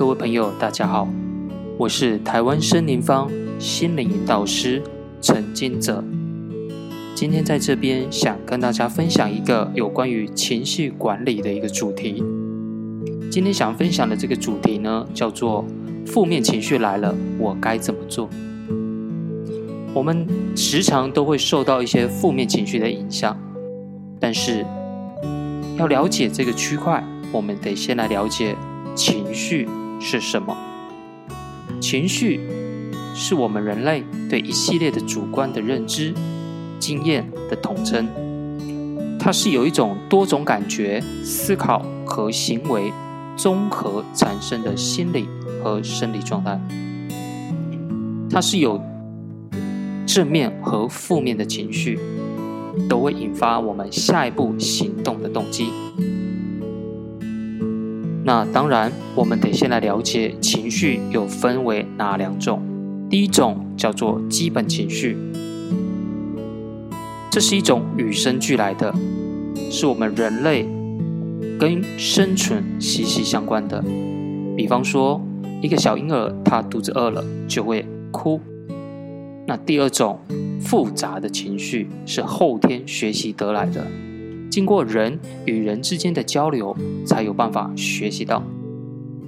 各位朋友，大家好，我是台湾森林方心灵导师陈金泽。今天在这边想跟大家分享一个有关于情绪管理的一个主题。今天想分享的这个主题呢，叫做负面情绪来了，我该怎么做？我们时常都会受到一些负面情绪的影响，但是要了解这个区块，我们得先来了解情绪是什么。情绪是我们人类对一系列的主观的认知、经验的统称，它是有一种多种感觉、思考和行为综合产生的心理和生理状态，它是有。正面和负面的情绪都会引发我们下一步行动的动机。那当然，我们得先来了解情绪有分为哪两种。第一种叫做基本情绪，这是一种与生俱来的，是我们人类跟生存息息相关的。比方说，一个小婴儿他肚子饿了就会哭。那第二种复杂的情绪是后天学习得来的，经过人与人之间的交流，才有办法学习到。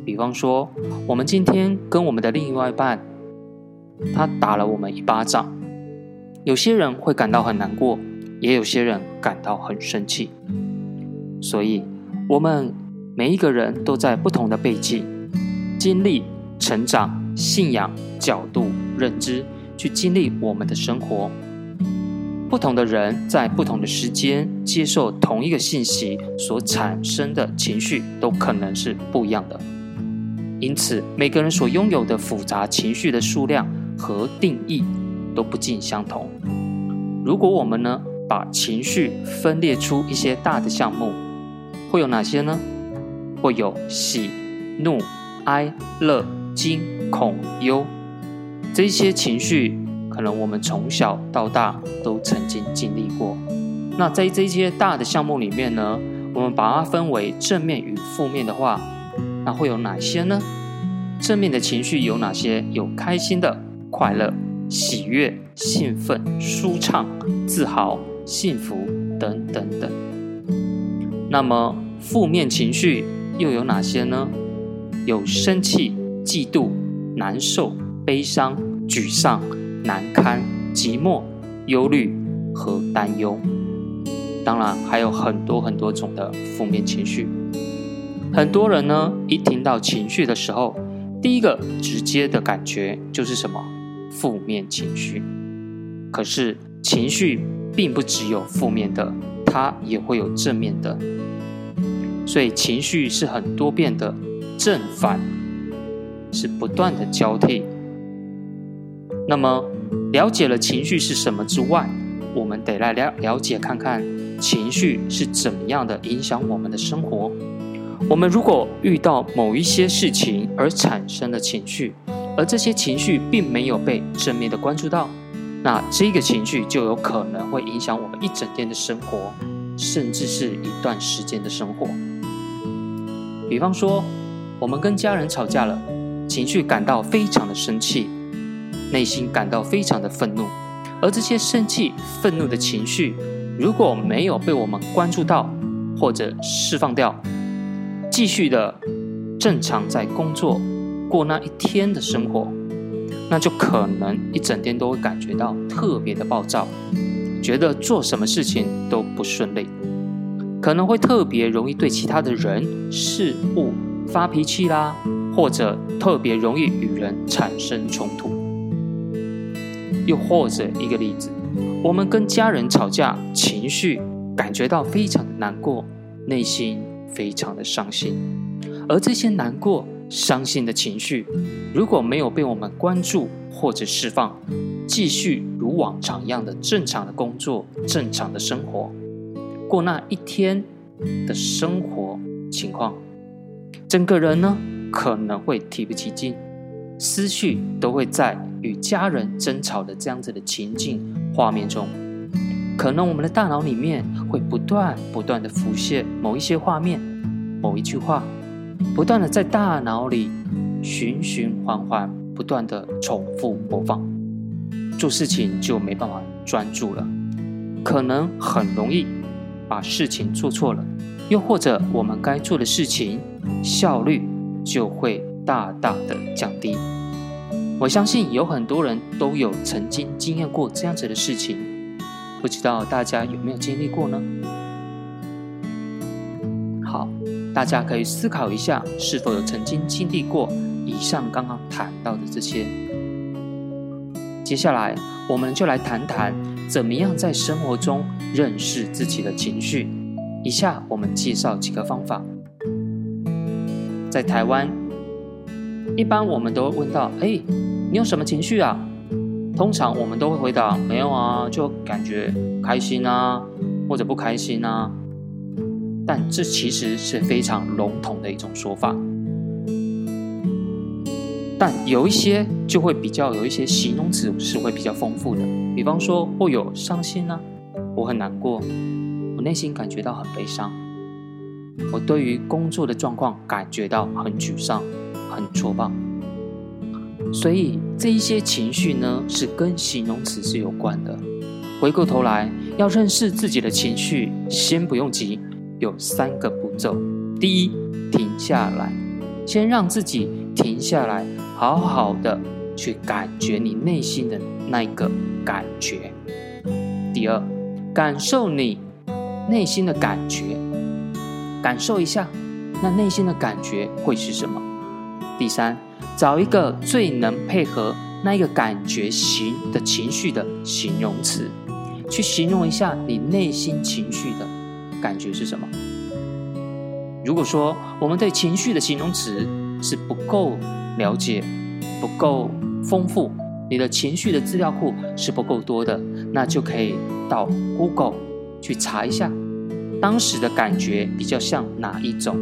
比方说，我们今天跟我们的另外一半，他打了我们一巴掌，有些人会感到很难过，也有些人感到很生气。所以，我们每一个人都在不同的背景、经历、成长、信仰、角度、认知。去经历我们的生活，不同的人在不同的时间接受同一个信息所产生的情绪都可能是不一样的，因此每个人所拥有的复杂情绪的数量和定义都不尽相同。如果我们呢把情绪分裂出一些大的项目，会有哪些呢？会有喜、怒、哀、乐、惊、恐、忧。这些情绪，可能我们从小到大都曾经经历过。那在这些大的项目里面呢，我们把它分为正面与负面的话，那会有哪些呢？正面的情绪有哪些？有开心的、快乐、喜悦、兴奋、舒畅、自豪、幸福等等等。那么负面情绪又有哪些呢？有生气、嫉妒、难受。悲伤、沮丧、难堪、寂寞、忧虑和担忧，当然还有很多很多种的负面情绪。很多人呢，一听到情绪的时候，第一个直接的感觉就是什么？负面情绪。可是情绪并不只有负面的，它也会有正面的。所以情绪是很多变的，正反是不断的交替。那么，了解了情绪是什么之外，我们得来了了解看看情绪是怎么样的影响我们的生活。我们如果遇到某一些事情而产生的情绪，而这些情绪并没有被正面的关注到，那这个情绪就有可能会影响我们一整天的生活，甚至是一段时间的生活。比方说，我们跟家人吵架了，情绪感到非常的生气。内心感到非常的愤怒，而这些生气、愤怒的情绪，如果没有被我们关注到或者释放掉，继续的正常在工作过那一天的生活，那就可能一整天都会感觉到特别的暴躁，觉得做什么事情都不顺利，可能会特别容易对其他的人事物发脾气啦，或者特别容易与人产生冲突。又或者一个例子，我们跟家人吵架，情绪感觉到非常的难过，内心非常的伤心，而这些难过、伤心的情绪，如果没有被我们关注或者释放，继续如往常一样的正常的工作、正常的生活，过那一天的生活情况，整个人呢可能会提不起劲，思绪都会在。与家人争吵的这样子的情境画面中，可能我们的大脑里面会不断不断的浮现某一些画面，某一句话，不断的在大脑里循循环环、不断的重复播放，做事情就没办法专注了，可能很容易把事情做错了，又或者我们该做的事情效率就会大大的降低。我相信有很多人都有曾经经验过这样子的事情，不知道大家有没有经历过呢？好，大家可以思考一下，是否有曾经经历过以上刚刚谈到的这些。接下来，我们就来谈谈怎么样在生活中认识自己的情绪。以下我们介绍几个方法。在台湾，一般我们都会问到：“哎。”你有什么情绪啊？通常我们都会回答没有啊，就感觉开心啊，或者不开心啊。但这其实是非常笼统的一种说法。但有一些就会比较有一些形容词是会比较丰富的，比方说会有伤心啊，我很难过，我内心感觉到很悲伤，我对于工作的状况感觉到很沮丧、很挫败。所以这一些情绪呢，是跟形容词是有关的。回过头来，要认识自己的情绪，先不用急，有三个步骤。第一，停下来，先让自己停下来，好好的去感觉你内心的那一个感觉。第二，感受你内心的感觉，感受一下，那内心的感觉会是什么？第三。找一个最能配合那一个感觉形的情绪的形容词，去形容一下你内心情绪的感觉是什么。如果说我们对情绪的形容词是不够了解、不够丰富，你的情绪的资料库是不够多的，那就可以到 Google 去查一下，当时的感觉比较像哪一种。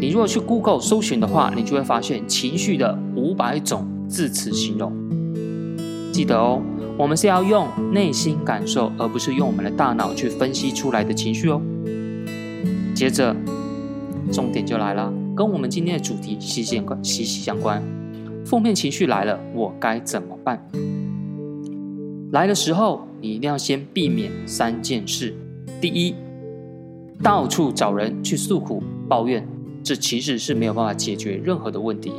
你如果去 Google 搜寻的话，你就会发现情绪的五百种字词形容。记得哦，我们是要用内心感受，而不是用我们的大脑去分析出来的情绪哦。接着，重点就来了，跟我们今天的主题息息相关。息息相关，负面情绪来了，我该怎么办？来的时候，你一定要先避免三件事。第一，到处找人去诉苦抱怨。这其实是没有办法解决任何的问题，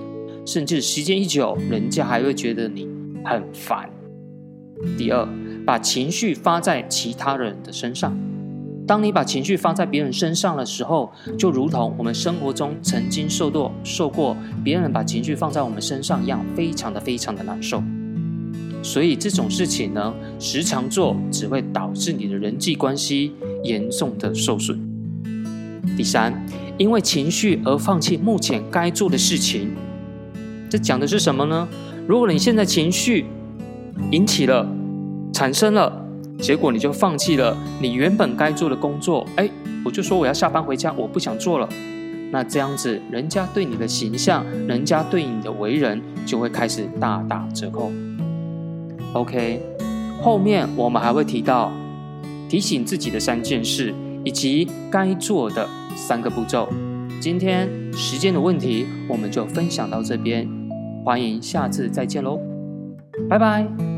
甚至时间一久，人家还会觉得你很烦。第二，把情绪发在其他人的身上。当你把情绪放在别人身上的时候，就如同我们生活中曾经受过受过别人把情绪放在我们身上一样，非常的非常的难受。所以这种事情呢，时常做只会导致你的人际关系严重的受损。第三。因为情绪而放弃目前该做的事情，这讲的是什么呢？如果你现在情绪引起了、产生了，结果你就放弃了你原本该做的工作，哎，我就说我要下班回家，我不想做了。那这样子，人家对你的形象，人家对你的为人，就会开始大打折扣。OK，后面我们还会提到提醒自己的三件事，以及该做的。三个步骤，今天时间的问题，我们就分享到这边，欢迎下次再见喽，拜拜。